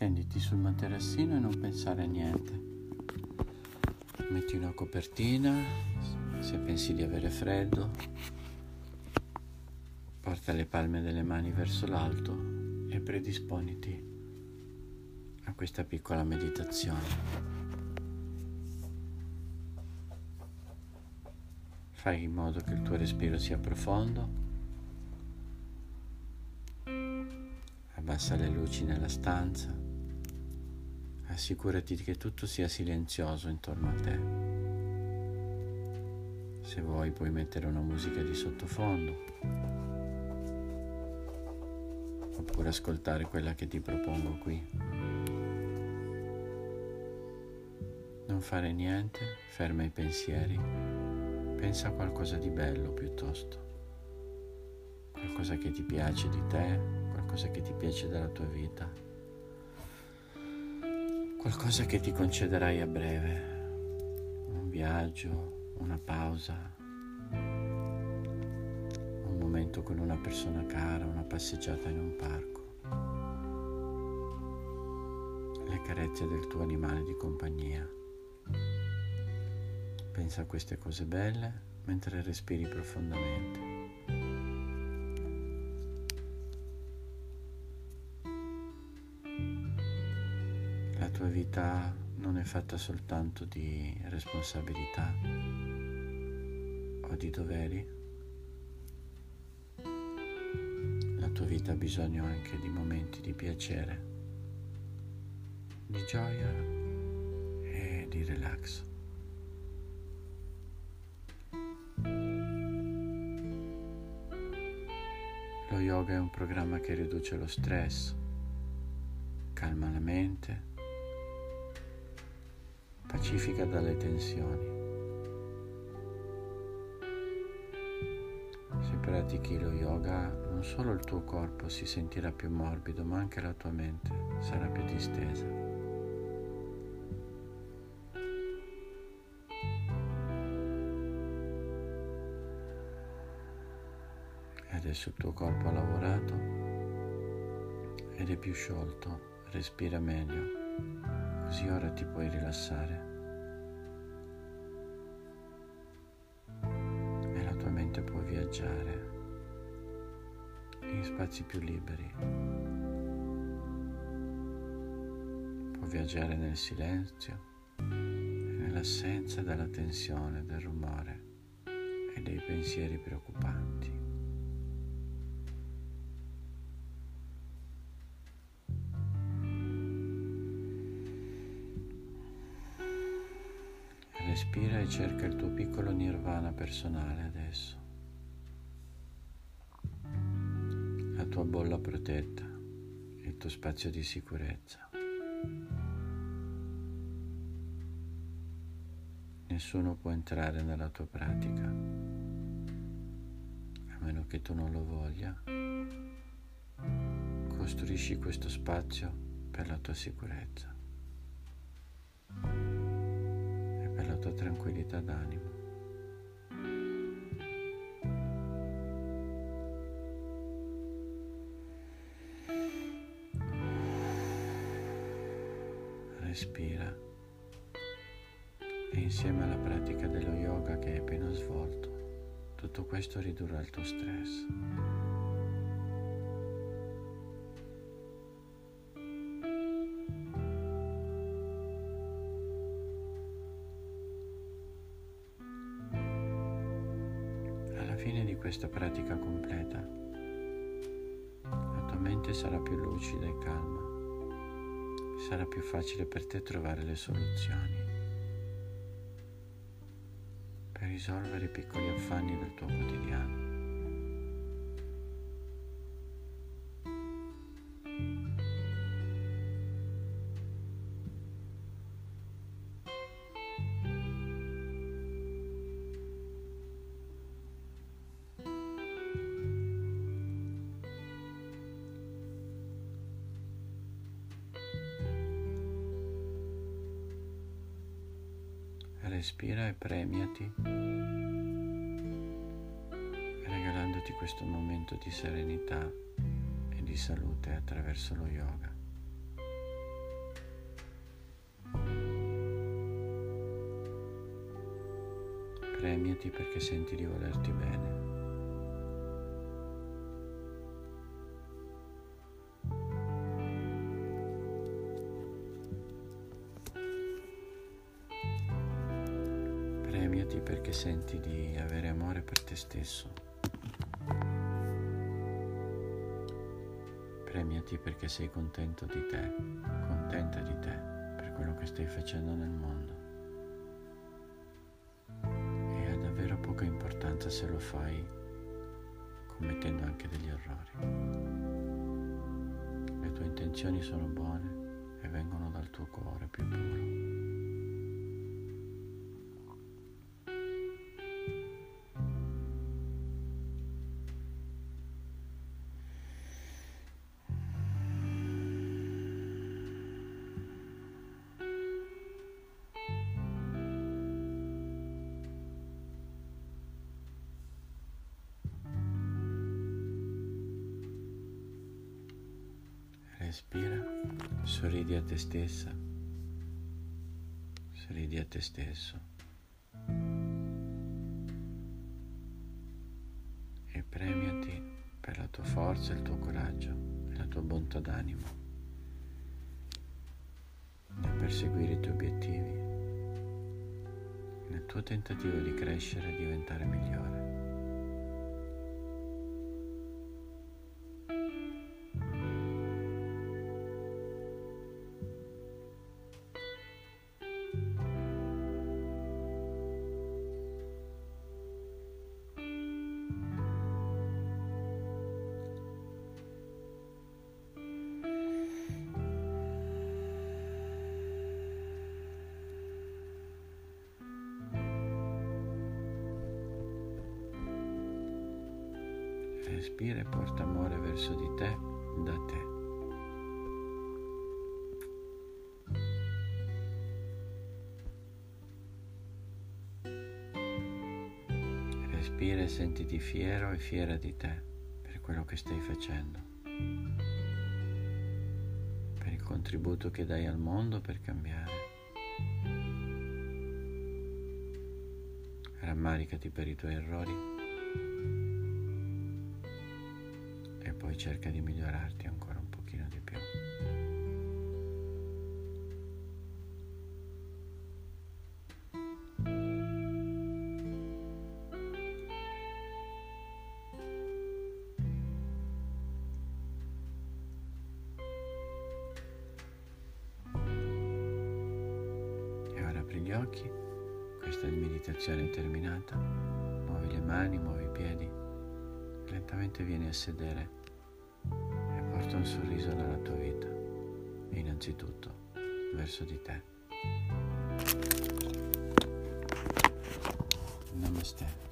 Stenditi sul materassino e non pensare a niente. Metti una copertina, se pensi di avere freddo, porta le palme delle mani verso l'alto e predisponiti a questa piccola meditazione. Fai in modo che il tuo respiro sia profondo. Abbassa le luci nella stanza. Assicurati che tutto sia silenzioso intorno a te. Se vuoi puoi mettere una musica di sottofondo oppure ascoltare quella che ti propongo qui. Non fare niente, ferma i pensieri, pensa a qualcosa di bello piuttosto, qualcosa che ti piace di te, qualcosa che ti piace della tua vita, qualcosa che ti concederai a breve, un viaggio, una pausa, un momento con una persona cara, una passeggiata in un parco, le carezze del tuo animale di compagnia. Pensa a queste cose belle mentre respiri profondamente. Tua vita non è fatta soltanto di responsabilità o di doveri. La tua vita ha bisogno anche di momenti di piacere, di gioia e di relax. Lo yoga è un programma che riduce lo stress, calma la mente pacifica dalle tensioni. Se pratichi lo yoga, non solo il tuo corpo si sentirà più morbido, ma anche la tua mente sarà più distesa. Adesso il tuo corpo ha lavorato ed è più sciolto, respira meglio così ora ti puoi rilassare e la tua mente può viaggiare in spazi più liberi. Può viaggiare nel silenzio, nell'assenza della tensione, del rumore e dei pensieri preoccupanti. Respira e cerca il tuo piccolo nirvana personale adesso. La tua bolla protetta, il tuo spazio di sicurezza. Nessuno può entrare nella tua pratica, a meno che tu non lo voglia. Costruisci questo spazio per la tua sicurezza. Tua tranquillità d'animo. Respira e insieme alla pratica dello yoga che hai appena svolto, tutto questo ridurrà il tuo stress. Questa pratica completa, la tua mente sarà più lucida e calma, sarà più facile per te trovare le soluzioni per risolvere i piccoli affanni del tuo quotidiano. respira e premiati, regalandoti questo momento di serenità e di salute attraverso lo yoga. Premiati perché senti di volerti bene. Premiati perché senti di avere amore per te stesso. Premiati perché sei contento di te, contenta di te per quello che stai facendo nel mondo. E ha davvero poca importanza se lo fai commettendo anche degli errori. Le tue intenzioni sono buone e vengono dal tuo cuore più puro. Respira, sorridi a te stessa, sorridi a te stesso. E premiati per la tua forza, il tuo coraggio e la tua bontà d'animo nel perseguire i tuoi obiettivi, nel tuo tentativo di crescere e diventare migliore. Respira e porta amore verso di te, da te. Respira e sentiti fiero e fiera di te per quello che stai facendo, per il contributo che dai al mondo per cambiare. Rammaricati per i tuoi errori cerca di migliorarti ancora un pochino di più. E ora apri gli occhi, questa meditazione terminata, muovi le mani, muovi i piedi, lentamente vieni a sedere porta un sorriso nella tua vita innanzitutto verso di te. Namaste.